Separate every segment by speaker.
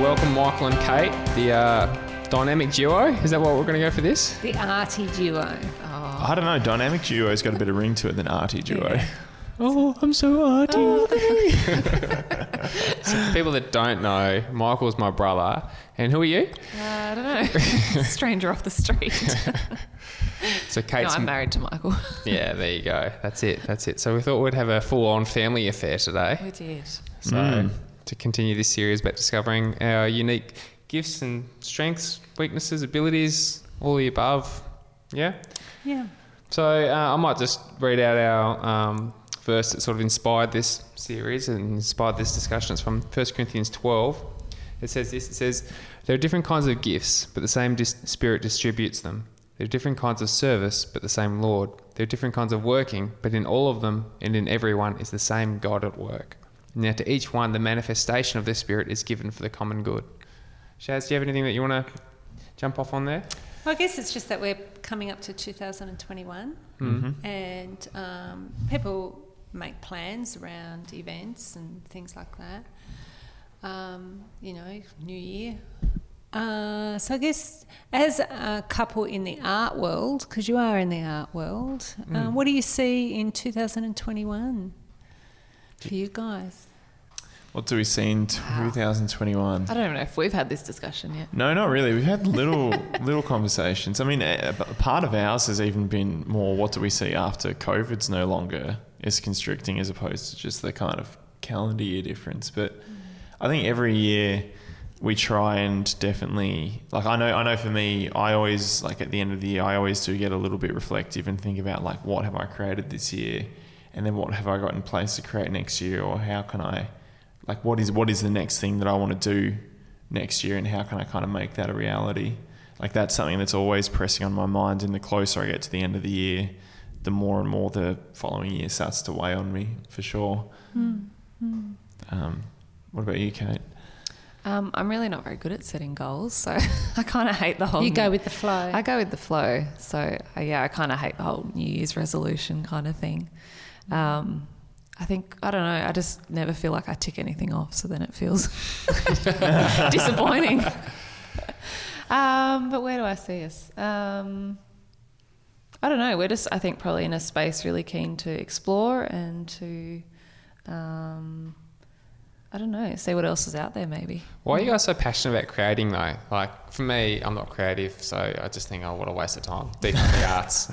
Speaker 1: welcome Michael and Kate, the uh, dynamic duo. Is that what we're going to go for this?
Speaker 2: The arty duo.
Speaker 3: I don't know. Dynamic duo's got a better ring to it than arty duo.
Speaker 1: Oh, I'm so arty. so people that don't know, Michael's my brother. And who are you?
Speaker 4: Uh, I don't know. Stranger off the street.
Speaker 1: So
Speaker 4: no, I'm married to Michael.
Speaker 1: yeah, there you go. That's it. That's it. So we thought we'd have a full-on family affair today.
Speaker 4: we did.
Speaker 1: So
Speaker 3: Mm.
Speaker 1: To continue this series about discovering our unique gifts and strengths, weaknesses, abilities, all the above. Yeah.
Speaker 2: Yeah.
Speaker 1: So uh, I might just read out our um, verse that sort of inspired this series and inspired this discussion. It's from 1 Corinthians 12. It says this. It says, "There are different kinds of gifts, but the same dis- Spirit distributes them. There are different kinds of service, but the same Lord. There are different kinds of working, but in all of them and in everyone is the same God at work. Now to each one, the manifestation of the Spirit is given for the common good." Shaz, do you have anything that you want to jump off on there?
Speaker 2: Well, I guess it's just that we're coming up to 2021
Speaker 1: Mm-hmm.
Speaker 2: and um, people make plans around events and things like that. Um, you know, New Year. Uh, so I guess as a couple in the art world, because you are in the art world, uh, what do you see in 2021 for you guys?
Speaker 3: What do we see in 2021?
Speaker 4: I don't even know if we've had this discussion yet.
Speaker 3: No, not really. We've had little little conversations. I mean, eh, a, a part of ours has even been more what do we see after COVID's no longer is constricting as opposed to just the kind of calendar year difference. But I think every year we try and definitely like I know I know for me I always like at the end of the year I always do get a little bit reflective and think about like what have I created this year and then what have I got in place to create next year or how can I like what is what is the next thing that I want to do next year and how can I kind of make that a reality like that's something that's always pressing on my mind and the closer I get to the end of the year the more and more the following year starts to weigh on me for sure um, what about you Kate
Speaker 4: Um, I'm really not very good at setting goals, so I kind of hate the whole.
Speaker 2: You go with the flow.
Speaker 4: I go with the flow. So uh, yeah, I kind of hate the whole New Year's resolution kind of thing. Um, I think I don't know. I just never feel like I tick anything off, so then it feels disappointing. um, but where do I see us? Um, I don't know. We're just, I think, probably in a space really keen to explore and to, um, I don't know, see what else is out there. Maybe.
Speaker 1: Why are you guys so passionate about creating though? Like for me, I'm not creative, so I just think, oh, what a waste of time. Deep on the arts.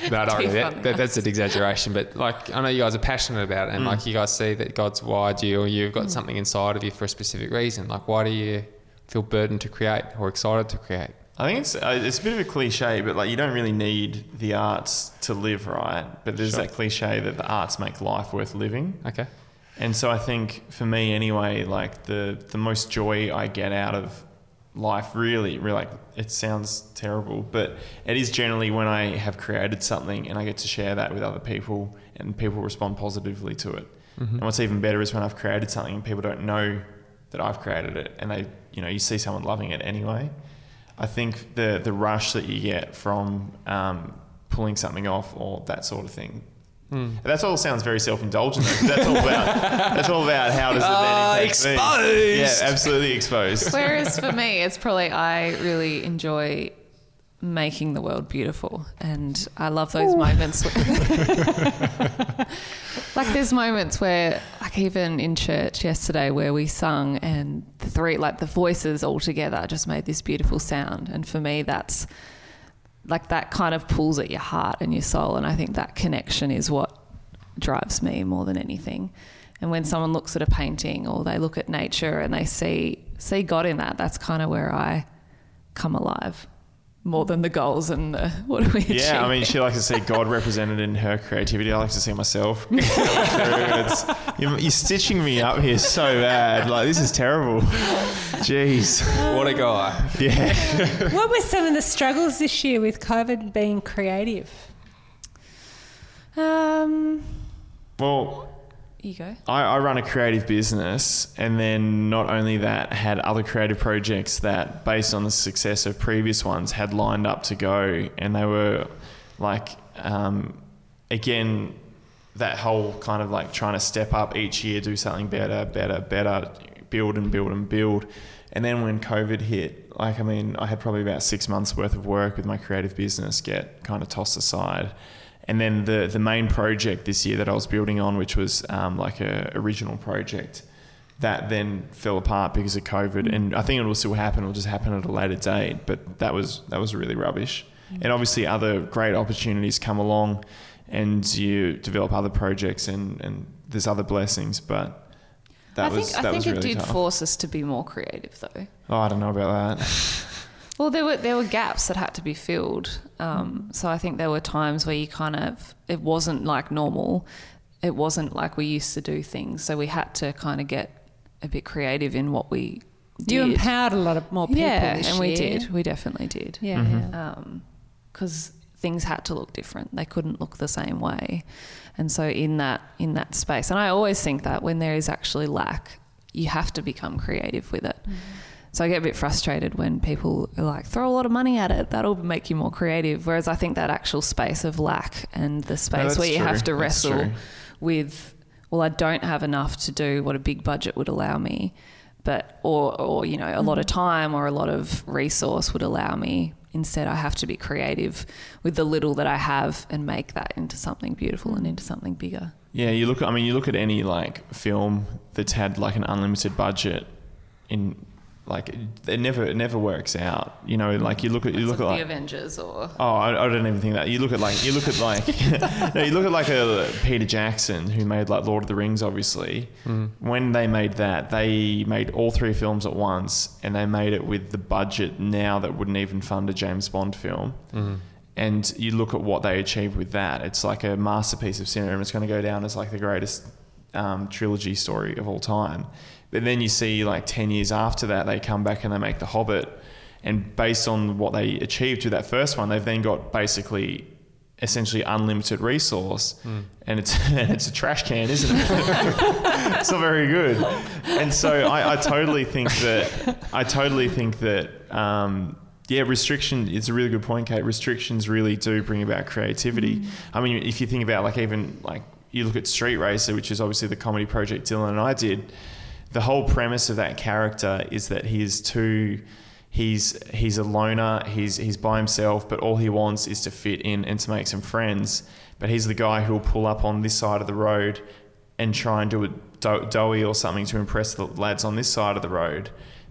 Speaker 1: no, not really. That, that, that's an exaggeration, but like I know you guys are passionate about it, and like you guys see that God's wired you, or you've got something inside of you for a specific reason. Like, why do you feel burdened to create or excited to create?
Speaker 3: I think it's uh, it's a bit of a cliche, but like you don't really need the arts to live, right? But there's
Speaker 1: Sure.
Speaker 3: that cliche that the arts make life worth living,
Speaker 1: Okay.
Speaker 3: And so I think for me anyway, like the the most joy I get out of life, really, really, like it sounds terrible, but it is generally when I have created something and I get to share that with other people, and people respond positively to it. And what's even better is when I've created something and people don't know that I've created it, and they, you know, you see someone loving it anyway. I think the the rush that you get from um, pulling something off or that sort of thing. Hmm. That's all sounds very self indulgent. That's all about that's all about how does it then uh, impact me.
Speaker 1: exposed.
Speaker 3: Yeah, absolutely exposed.
Speaker 4: Whereas for me, it's probably I really enjoy making the world beautiful, and I love those moments. like there's moments where, like even in church yesterday, where we sung and the three, like the voices all together, just made this beautiful sound, and for me, that's like that kind of pulls at your heart and your soul, and I think that connection is what drives me more than anything. And when someone looks at a painting or they look at nature and they see see God in that, that's kind of where I come alive more than the goals and the what do we achieve.
Speaker 3: Yeah, I mean, she likes to see God represented in her creativity. I like to see myself. It's- you're, you're stitching me up here so bad. Like this is terrible. Jeez.
Speaker 1: What a guy.
Speaker 3: Yeah.
Speaker 2: what were some of the struggles this year with COVID being creative?
Speaker 4: um,
Speaker 3: Well,
Speaker 4: you go.
Speaker 3: I, I run a creative business, and then not only that, had other creative projects that, based on the success of previous ones, had lined up to go, and they were like, um, again, that whole kind of like trying to step up each year, do something better, better, better, build and build and build. And then when COVID hit, like I mean, I had probably about six months worth of work with my creative business get kind of tossed aside. And then the the main project this year that I was building on, which was um, like a original project, that then fell apart because of COVID. And I think it will still happen. It'll just happen at a later date. But that was that was really rubbish. And obviously, other great opportunities come along, and you develop other projects, and and there's other blessings. But that
Speaker 4: I
Speaker 3: was
Speaker 4: think, I think it
Speaker 3: really
Speaker 4: did
Speaker 3: tough.
Speaker 4: force us to be more creative, though.
Speaker 3: Oh, I don't know about that.
Speaker 4: Well, there were there were gaps that had to be filled. Um, so I think there were times where you kind of it wasn't like normal. It wasn't like we used to do things. So we had to kind of get a bit creative in what we did.
Speaker 2: You empowered a lot of more people
Speaker 4: yeah,
Speaker 2: this
Speaker 4: and we
Speaker 2: year.
Speaker 4: did. We definitely did.
Speaker 2: Yeah,
Speaker 3: Mm-hmm.
Speaker 2: yeah.
Speaker 4: because things had to look different. They couldn't look the same way, and so in that in that space, and I always think that when there is actually lack, you have to become creative with it. So I get a bit frustrated when people are like, throw a lot of money at it, that'll make you more creative. Whereas I think that actual space of lack and the space
Speaker 3: that's
Speaker 4: where you
Speaker 3: true.
Speaker 4: have to
Speaker 3: That's
Speaker 4: wrestle
Speaker 3: true.
Speaker 4: with, well, I don't have enough to do what a big budget would allow me, but, or, or you know, a lot of mm. time or a lot of resource would allow me. Instead, I have to be creative with the little that I have and make that into something beautiful and into something bigger.
Speaker 3: Yeah, you look. I mean, you look at any like film that's had like an unlimited budget. In like, it never it never works out. You know, like you look at you look at
Speaker 4: the
Speaker 3: like.
Speaker 4: Avengers or
Speaker 3: Oh, I, I don't even think that. You look at like you look at like no, you look at like a Peter Jackson who made like Lord of the Rings. Obviously, when they made that, they made all three films at once, and they made it with the budget now that wouldn't even fund a James Bond film. And you look at what they achieved with that. It's like a masterpiece of cinema. It's going to go down as like the greatest um, trilogy story of all time. But then you see like ten years after that, they come back and they make The Hobbit and based on what they achieved with that first one, they've then got basically essentially unlimited resource, and it's and it's a trash can, isn't it? it's not very good. And so I, I totally think that I totally think that um, yeah, restriction. It's a really good point, Kate. Restrictions really do bring about creativity. I mean, if you think about like even like you look at Street Racer, which is obviously the comedy project Dylan and I did. The whole premise of that character is that he is too he's he's a loner he's he's by himself but all he wants is to fit in and to make some friends. But he's the guy who'll pull up on this side of the road and try and do a do- doughy or something to impress the lads on this side of the road.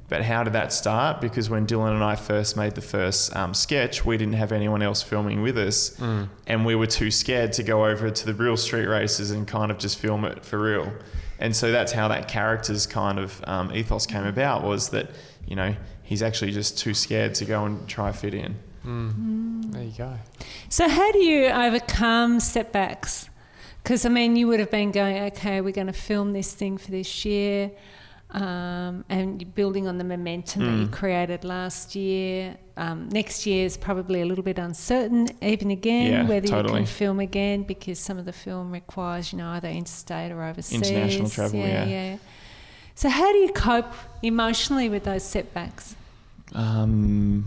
Speaker 3: But how did that start? Because when dylan and i first made the first um, sketch we didn't have anyone else filming with us. And we were too scared to go over to the real street races and kind of just film it for real and so that's how that character's kind of um, ethos came mm. about was that you know he's actually just too scared to go and try fit in. Mm. Mm.
Speaker 1: There you go.
Speaker 2: So, how do you overcome setbacks? Because, I mean, you would have been going, okay, we're going to film this thing for this year, um, and building on the momentum that
Speaker 3: Mm.
Speaker 2: you created last year. Um, next year is probably a little bit uncertain, even again,
Speaker 3: Yeah,
Speaker 2: whether you can film again, because some of the film requires, you know, either interstate or overseas.
Speaker 3: International travel, yeah.
Speaker 2: yeah. So, how do you cope emotionally with those setbacks?
Speaker 3: um,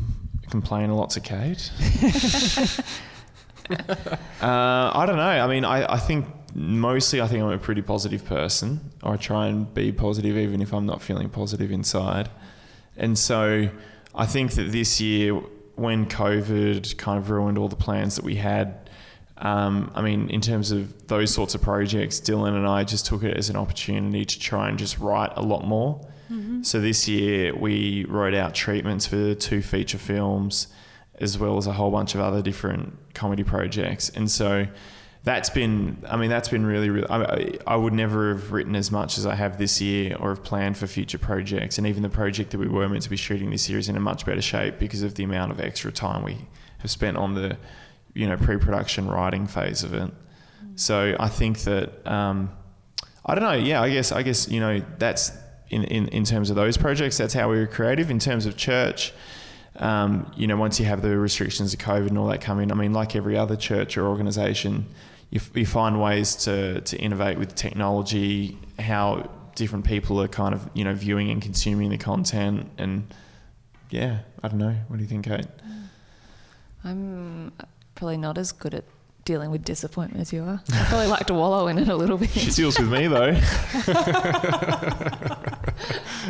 Speaker 3: complain a lot to kate uh, i don't know i mean I, I think mostly i think i'm a pretty positive person i try and be positive even if i'm not feeling positive inside and so i think that this year when covid kind of ruined all the plans that we had um, I mean, in terms of those sorts of projects, Dylan and I just took it as an opportunity to try and just write a lot more. So this year we wrote out treatments for two feature films, as well as a whole bunch of other different comedy projects. And so that's been, I mean, that's been really, really. I, I would never have written as much as I have this year, or have planned for future projects. And even the project that we were meant to be shooting this year is in a much better shape because of the amount of extra time we have spent on the, you know, pre-production writing phase of it. So I think that um, I don't know. Yeah, I guess I guess you know that's in, in, in terms of those projects. That's how we were creative. In terms of church, um, you know, once you have the restrictions of COVID and all that come in, I mean, like every other church or organisation, you, you find ways to to innovate with technology, how different people are kind of you know viewing and consuming the content, and yeah, I don't know. What do you think, Kate?
Speaker 4: I'm probably not as good at dealing with disappointment as you are. I probably like to wallow in it a little bit.
Speaker 3: She deals with me though.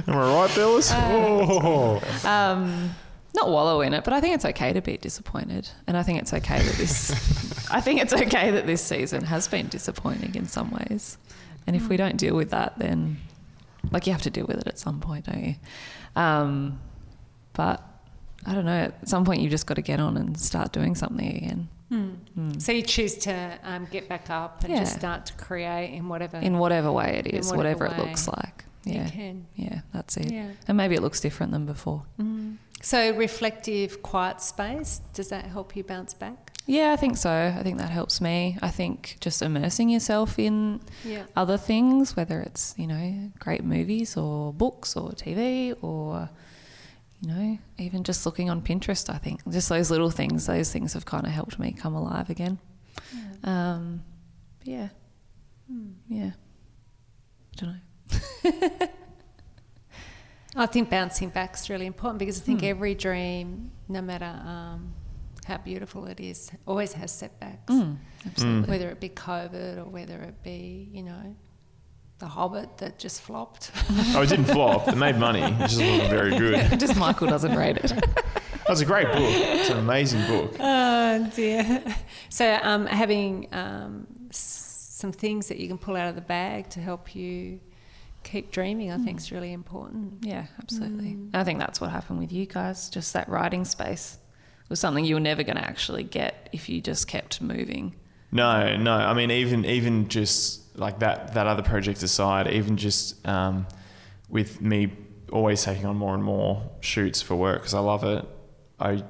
Speaker 3: Am I right, Bellis? oh.
Speaker 4: um, not wallow in it, but I think it's okay to be disappointed, and I think it's okay that this. I think it's okay that this season has been disappointing in some ways, and if we don't deal with that, then like you have to deal with it at some point, don't you? Um, but I don't know. At some point, you've just got to get on and start doing something again.
Speaker 2: Mm. So you choose to um, get back up and just start to create in whatever
Speaker 4: in whatever way it is,
Speaker 2: whatever
Speaker 4: whatever, it looks like.
Speaker 2: you
Speaker 4: Yeah,
Speaker 2: can.
Speaker 4: yeah, that's it.
Speaker 2: Yeah.
Speaker 4: And maybe it looks different than before.
Speaker 2: Mm. So reflective, quiet space. Does that help you bounce back?
Speaker 4: Yeah, I think so. I think that helps me. I think just immersing yourself in
Speaker 2: Yeah.
Speaker 4: other things, whether it's, you know, great movies or books or TV or, you know, even just looking on Pinterest, I think. Just those little things, those things have kind of helped me come alive again. Um, yeah. Yeah. I don't know.
Speaker 2: I think bouncing back is really important because I think
Speaker 4: Hmm.
Speaker 2: every dream, no matter um, how beautiful it is, always has setbacks.
Speaker 4: Mm, absolutely.
Speaker 2: Whether it be COVID or whether it be, you know, The Hobbit that just flopped.
Speaker 3: Oh, it didn't flop. It made money. It just wasn't very good.
Speaker 4: just Michael doesn't rate it.
Speaker 3: That's a great book. It's an amazing book.
Speaker 2: oh dear. So um, having um, s- some things that you can pull out of the bag to help you keep dreaming, I think, is mm. really important.
Speaker 4: Yeah, absolutely. Mm. I think that's what happened with you guys. Just that writing space was something you were never going to actually get if you just kept moving.
Speaker 3: No, no. I mean, even even just like that that other project aside, even just um, with me always taking on more and more shoots for work because I love it. I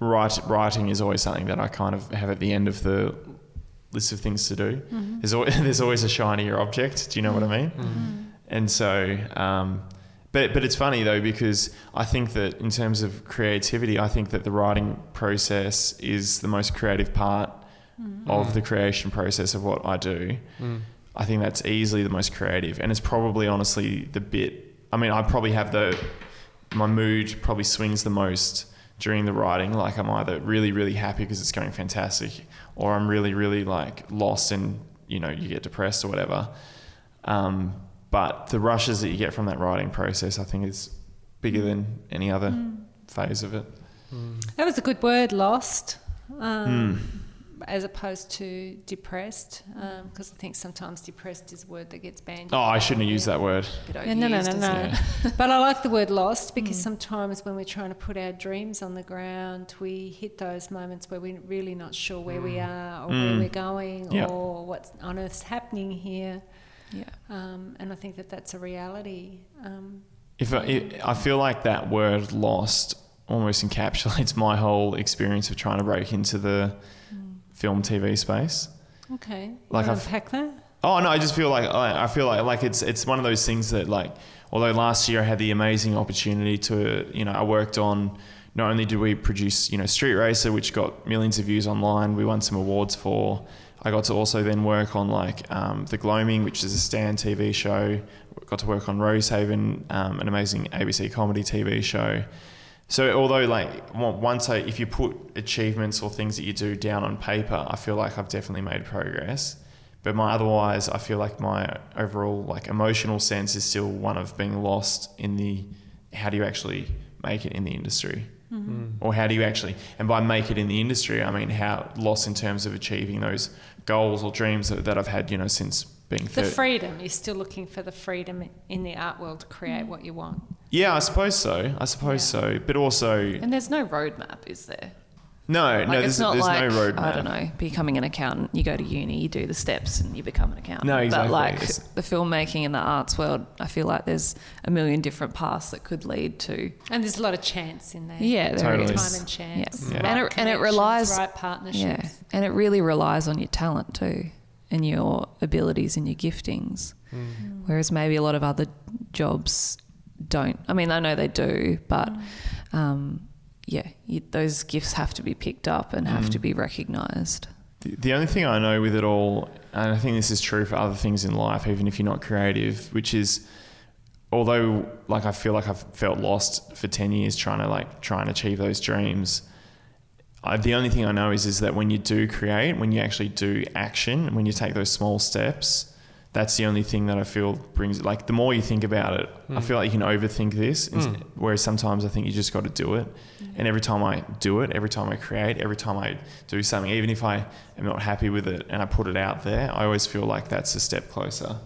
Speaker 3: write writing is always something that I kind of have at the end of the list of things to do. Mm-hmm. There's always, there's always a shinier object. Do you know what I mm. mean? And so, um, but but it's funny though because I think that in terms of creativity, I think that the writing process is the most creative part of the creation process of what I do. I think that's easily the most creative, and it's probably honestly the bit. I mean, I probably have the my mood probably swings the most during the writing. Like I'm either really really happy because it's going fantastic, or I'm really really like lost and you know you get depressed or whatever. Um, but the rushes that you get from that writing process, I think, is bigger than any other phase of it.
Speaker 2: That was a good word, lost, um,
Speaker 3: Hmm.
Speaker 2: as opposed to depressed, because I think sometimes depressed is a word that gets banned.
Speaker 3: Oh, I shouldn't have used that word.
Speaker 4: Bit
Speaker 2: Yeah, no, no,
Speaker 4: overused,
Speaker 2: no,
Speaker 4: isn't
Speaker 2: no.
Speaker 4: it?
Speaker 2: but I like the word lost because sometimes when we're trying to put our dreams on the ground, we hit those moments where we're really not sure where we are or where
Speaker 3: Mm.
Speaker 2: we're going
Speaker 3: Yeah.
Speaker 2: or what on earth's happening here.
Speaker 4: Yeah.
Speaker 2: Um, and I think that that's a reality. Um,
Speaker 3: If I, I feel like that word lost almost encapsulates my whole experience of trying to break into the film TV space.
Speaker 2: okay.
Speaker 3: Like I've-
Speaker 2: unpack that?
Speaker 3: Oh no, I just feel like I I feel like like it's it's one of those things that like although last year I had the amazing opportunity to you know I worked on not only did we produce you know Street Racer which got millions of views online we won some awards for I got to also then work on like um, the Gloaming which is a Stan TV show. Got to work on Rosehaven um, an amazing ABC comedy TV show. So although like once I, if you put achievements or things that you do down on paper, I feel like I've definitely made progress. But my otherwise, I feel like my overall like emotional sense is still one of being lost in the how do you actually make it in the industry, Mm-hmm. or how do you actually and by make it in the industry, I mean how lost in terms of achieving those goals or dreams that, that I've had, you know, since being
Speaker 2: The freedom. You're still looking for the freedom in the art world to create mm. what you want.
Speaker 3: yeah, I suppose so. I suppose so. But also,
Speaker 4: And there's no roadmap, is there?
Speaker 3: No,
Speaker 4: Like
Speaker 3: no,
Speaker 4: it's
Speaker 3: there's,
Speaker 4: not
Speaker 3: there's
Speaker 4: like
Speaker 3: no roadmap.
Speaker 4: I don't know, becoming an accountant. You go to uni, you do the steps, and you become an accountant.
Speaker 3: No, exactly.
Speaker 4: But like
Speaker 3: It's-
Speaker 4: the filmmaking and the arts world, I feel like there's a million different paths that could lead to.
Speaker 2: And there's a lot of chance in there.
Speaker 4: Yeah, there
Speaker 3: Totally.
Speaker 4: is.
Speaker 2: Time and chance.
Speaker 4: Yeah.
Speaker 2: Right
Speaker 4: And it- and it relies-
Speaker 2: Right partnerships.
Speaker 4: Yeah, and it really relies on your talent too, and your abilities and your giftings. Whereas maybe a lot of other jobs don't. I mean, I know they do, but um, yeah, you, those gifts have to be picked up and have to mm. be recognised.
Speaker 3: The, the only thing I know with it all, and I think this is true for other things in life, even if you're not creative, which is, although like I feel like I've felt lost for ten years trying to like try and achieve those dreams, I, the only thing I know is is that when you do create, when you actually do action, when you take those small steps, that's the only thing that I feel brings like the more you think about it, I
Speaker 1: Mm.
Speaker 3: feel like you can overthink this. and-
Speaker 1: Mm.
Speaker 3: Whereas sometimes I think you just got to do it. And every time I do it, every time I create, every time I do something, even if I am not happy with it and I put it out there, I always feel like that's a step closer.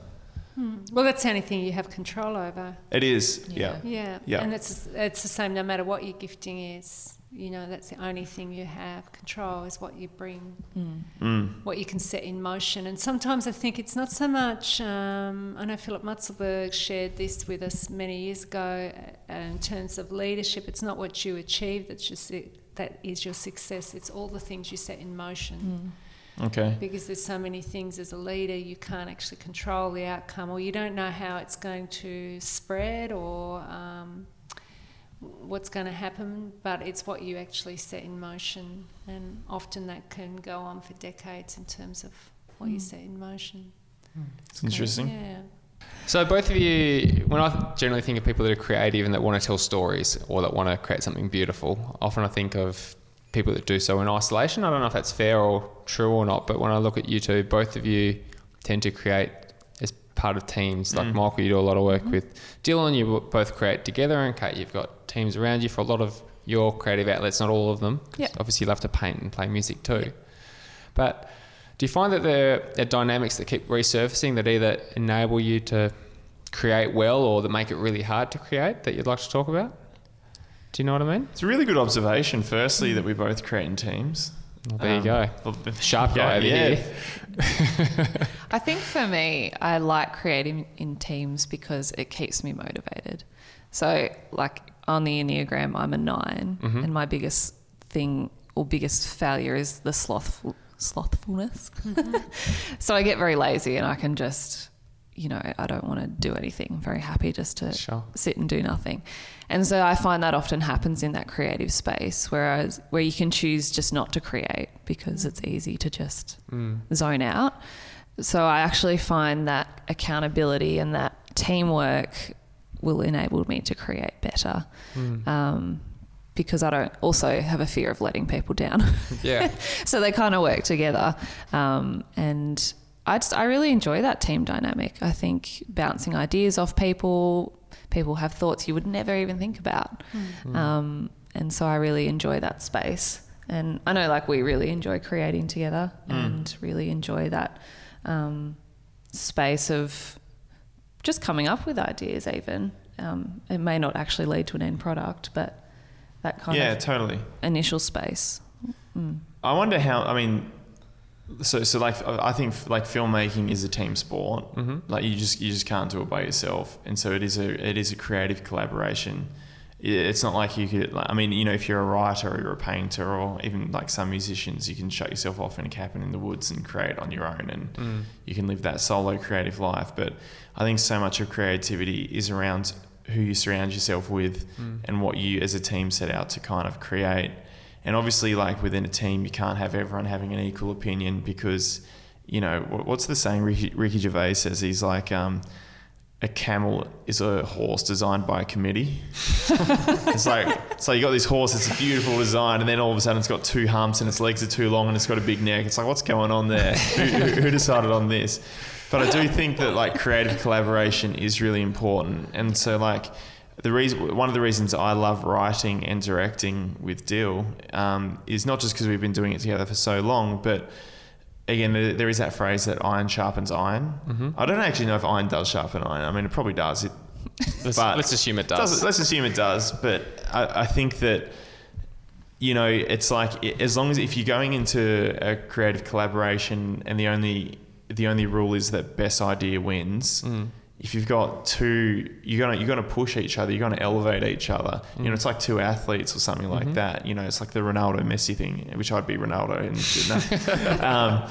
Speaker 2: Well, that's the only thing you have control over.
Speaker 3: It is,
Speaker 4: Yeah.
Speaker 3: yeah.
Speaker 2: Yeah.
Speaker 3: Yeah.
Speaker 2: And it's it's the same no matter what your gifting is. You know, that's the only thing you have control is what you bring,
Speaker 3: Mm.
Speaker 2: what you can set in motion. And sometimes I think it's not so much. Um, I know Philip Mutzelberg shared this with us many years ago. Uh, in terms of leadership, it's not what you achieve that's your su- that is your success. It's all the things you set in motion.
Speaker 3: Okay.
Speaker 2: because there's so many things as a leader you can't actually control the outcome or you don't know how it's going to spread or um, what's going to happen but it's what you actually set in motion and often that can go on for decades in terms of what you hmm. set in motion hmm.
Speaker 3: It's interesting.
Speaker 2: yeah
Speaker 1: So both of you, when I generally think of people that are creative and that want to tell stories or that want to create something beautiful, often I think of people that do so in isolation. I don't know if that's fair or true or not, but when I look at you two, both of you tend to create as part of teams. Like
Speaker 3: Mm.
Speaker 1: Michael, you do a lot of work mm-hmm. with Dylan. You both create together, and Kate, you've got teams around you for a lot of your creative outlets. Not all of them.
Speaker 4: Yeah.
Speaker 1: Obviously, you love to paint and play music too. But do you find that there are dynamics that keep resurfacing that either enable you to create well or that make it really hard to create that you'd like to talk about? Do you know what I mean?
Speaker 3: It's a really good observation, firstly, that we both create in teams.
Speaker 1: Well, there you
Speaker 3: Um,
Speaker 1: go.
Speaker 3: well, th-
Speaker 1: Sharp guy
Speaker 3: yeah,
Speaker 1: over
Speaker 3: yeah.
Speaker 1: here.
Speaker 4: I think for me, I like creating in teams because it keeps me motivated. So, like on the Enneagram, I'm a 9
Speaker 1: Mhm.
Speaker 4: and my biggest thing or biggest failure is the slothful, slothfulness. so, I get very lazy and I can just, you know, I don't want to do anything. I'm very happy just to
Speaker 1: Sure.
Speaker 4: sit and do nothing. And so I find that often happens in that creative space, whereas where you can choose just not to create because it's easy to just
Speaker 1: Mm.
Speaker 4: zone out. So I actually find that accountability and that teamwork will enable me to create better.
Speaker 1: Mm.
Speaker 4: Um, because I don't also have a fear of letting people down.
Speaker 1: Yeah.
Speaker 4: so they kind of work together. Um, and I just, I really enjoy that team dynamic. I think bouncing ideas off people, people have thoughts you would never even think about. Um, and so I really enjoy that space. And I know like we really enjoy creating together and really enjoy that um, space of just coming up with ideas even. Um, it may not actually lead to an end product, but that kind
Speaker 3: yeah,
Speaker 4: of
Speaker 3: totally.
Speaker 4: initial space. Mm.
Speaker 3: I wonder how. I mean, so so like I think like filmmaking is a team sport.
Speaker 1: hmm
Speaker 3: Like you just you just can't do it by yourself, and so it is a it is a creative collaboration. It's not like you could. Like, I mean, you know, if you're a writer or you're a painter or even like some musicians, you can shut yourself off in a cabin in the woods and create on your own, and
Speaker 1: Mm.
Speaker 3: you can live that solo creative life. But I think so much of creativity is around who you surround yourself with
Speaker 1: Mm.
Speaker 3: and what you as a team set out to kind of create. And obviously, like within a team, you can't have everyone having an equal opinion because, you know, what's the saying Ricky, Ricky Gervais says? He's like, um, a camel is a horse designed by a committee. it's like, so you got this horse, it's a beautiful design, and then all of a sudden it's got two humps and its legs are too long and it's got a big neck. It's like, what's going on there? who, who, who decided on this? But I do think that like creative collaboration is really important. And so like the reason, one of the reasons I love writing and directing with Dill um, is not just because we've been doing it together for so long, but again, there, is that phrase that iron sharpens iron.
Speaker 1: hmm
Speaker 3: I don't actually know if iron does sharpen iron. I mean, it probably does. It,
Speaker 1: Let's, let's assume it does.
Speaker 3: does. Let's assume it does. But I, I think that you know, it's like i- as long as if you're going into a creative collaboration and the only the only rule is that best idea wins.
Speaker 1: Mm.
Speaker 3: If you've got two, you're gonna you're gonna push each other. You're gonna elevate each other. You know,
Speaker 1: Mm.
Speaker 3: it's like two athletes or something like
Speaker 1: Mhm.
Speaker 3: that. You know, it's like the Ronaldo Messi thing, which I'd be Ronaldo. And, no. um,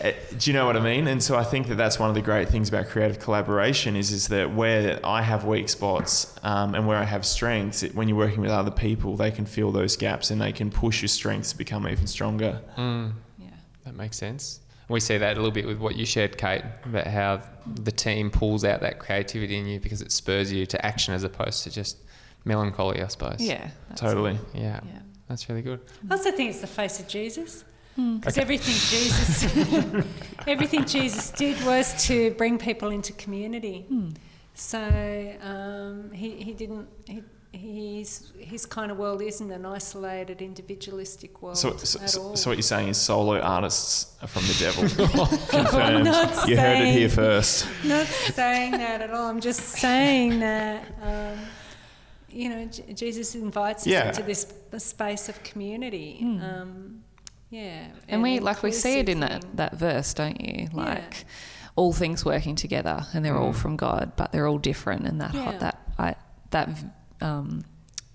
Speaker 3: eh, do you know what I mean? And so I think that that's one of the great things about creative collaboration is is that where I have weak spots um, and where I have strengths, it, when you're working with other people, they can fill those gaps and they can push your strengths to become even stronger.
Speaker 1: Mm.
Speaker 4: Yeah.
Speaker 1: That makes sense. We see that a little bit with what you shared, Kate, about how the team pulls out that creativity in you because it spurs you to action as opposed to just melancholy, I suppose.
Speaker 4: Yeah.
Speaker 3: Totally.
Speaker 1: Yeah.
Speaker 4: Yeah.
Speaker 1: That's really good.
Speaker 2: I also think it's the face of Jesus.
Speaker 4: Hmm.
Speaker 2: Because everything Jesus, everything Jesus did was to bring people into community.
Speaker 4: Hmm.
Speaker 2: So um, he, he didn't. He, he's his kind of world isn't an isolated, individualistic world
Speaker 3: So, so,
Speaker 2: at
Speaker 3: so,
Speaker 2: all.
Speaker 3: so what you're saying is solo artists are from the devil. Confirmed.
Speaker 2: Not
Speaker 3: you heard it here first.
Speaker 2: Not saying that at all. I'm just saying that. Um, you know, J- Jesus invites us into this space of community. Um, yeah,
Speaker 4: Hmm. and we like we see it in that that verse, don't you?
Speaker 2: Yeah.
Speaker 4: Like all things working together, and they're all
Speaker 3: Mm.
Speaker 4: from God, but they're all different. And that
Speaker 2: Yeah.
Speaker 4: that I, that um,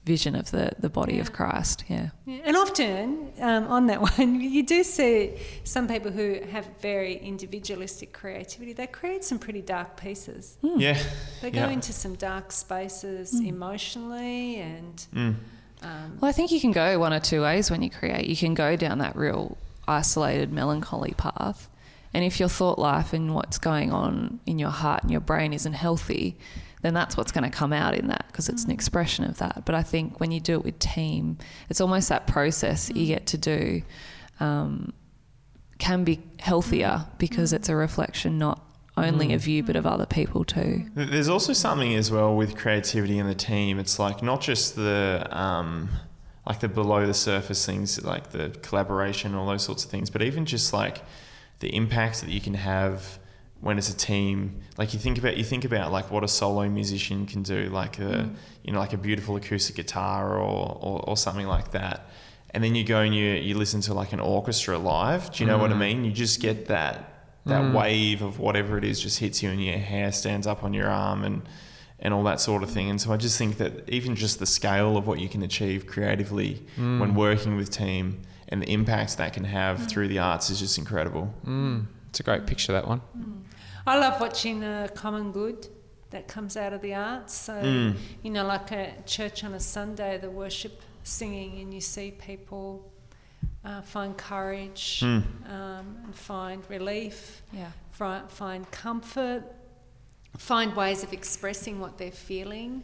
Speaker 4: vision of the the body
Speaker 2: Yeah.
Speaker 4: of Christ, yeah.
Speaker 2: Yeah, and often um, on that one, you do see some people who have very individualistic creativity. They create some pretty dark pieces.
Speaker 3: Yeah.
Speaker 2: They go
Speaker 3: Yeah.
Speaker 2: into some dark spaces emotionally, and
Speaker 3: Mm.
Speaker 2: um,
Speaker 4: Well, I think you can go one or two ways when you create. You can go down that real isolated melancholy path. And if your thought life and what's going on in your heart and your brain isn't healthy, then that's what's going to come out in that because it's an mm. expression of that. But I think when you do it with team, it's almost that process that you mm. get to do um, can be healthier mm. because it's a reflection not only of you but of other people too.
Speaker 3: There's also something as well with creativity in the team. It's like not just the um, like the below the surface things, like the collaboration, all those sorts of things, but even just like the impact that you can have when it's a team. Like you think about you think about like what a solo musician can do, like a mm. you know like a beautiful acoustic guitar or, or or something like that. And then you go and you you listen to like an orchestra live. Do you know what I mm. mean? You just get that that mm. wave of whatever it is just hits you and your hair stands up on your arm and and all that sort of thing. And so I just think that even just the scale of what you can achieve creatively when working with team and the impact that can have through the arts is just incredible.
Speaker 1: Mm. It's a great picture, that one.
Speaker 2: I love watching the common good that comes out of the arts. So,
Speaker 3: Mm.
Speaker 2: you know, like a church on a Sunday, the worship singing, and you see people uh, find courage
Speaker 3: Mm.
Speaker 2: um, and find relief,
Speaker 4: Yeah.
Speaker 2: fi- find comfort, find ways of expressing what they're feeling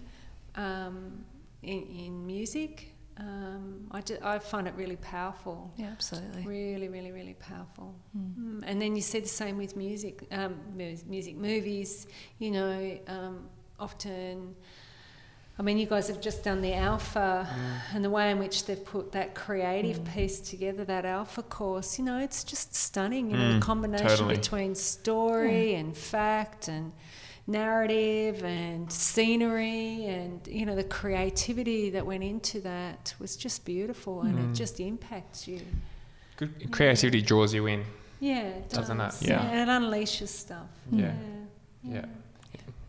Speaker 2: um, in, in music. Um, I, ju- I find it really powerful.
Speaker 4: Yeah, absolutely.
Speaker 2: Really, really, really powerful. Mm. And then you see the same with music, um, music movies. You know, um, often. I mean, you guys have just done the Alpha, and the way in which they've put that creative piece together, that Alpha course. You know, it's just stunning. You know,
Speaker 3: Mm,
Speaker 2: the combination
Speaker 3: totally.
Speaker 2: between story and fact and narrative and scenery and you know the creativity that went into that was just beautiful and it just impacts you
Speaker 1: Good creativity draws you in.
Speaker 2: yeah, it does.
Speaker 1: Doesn't it?
Speaker 3: Yeah.
Speaker 2: And it unleashes stuff.
Speaker 1: Yeah. Yeah.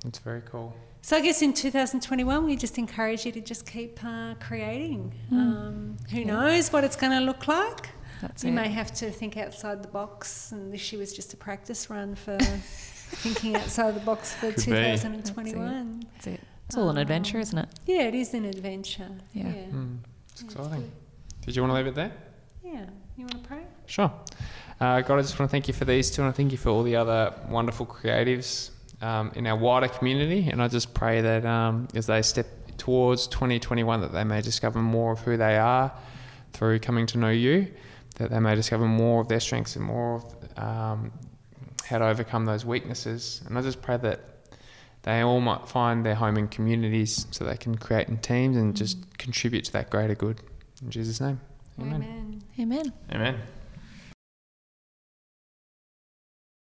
Speaker 1: It's very cool.
Speaker 2: So I guess in 2021, we just encourage you to just keep uh, creating. Um, who knows what it's going to look like?
Speaker 4: That's
Speaker 2: you
Speaker 4: it.
Speaker 2: may have to think outside the box, and this year was just a practice run for thinking outside the box for
Speaker 3: Could be.
Speaker 2: 2021.
Speaker 4: That's it. It's all an adventure, isn't it?
Speaker 2: Yeah, it is an adventure.
Speaker 4: Yeah.
Speaker 2: Yeah.
Speaker 1: Mm. It's
Speaker 2: Yeah,
Speaker 1: exciting.
Speaker 2: good.
Speaker 1: Did you want to leave it there?
Speaker 2: Yeah. You want to pray?
Speaker 1: Sure. Uh, God, I just want to thank you for these two, and I thank you for all the other wonderful creatives um, in our wider community. And I just pray that um, as they step towards 2021, that they may discover more of who they are through coming to know you, that they may discover more of their strengths and more of um, how to overcome those weaknesses. And I just pray that they all might find their home in communities so they can create in teams and just mm. contribute to that greater good. In Jesus' name, amen.
Speaker 2: Amen.
Speaker 4: Amen.
Speaker 3: Amen.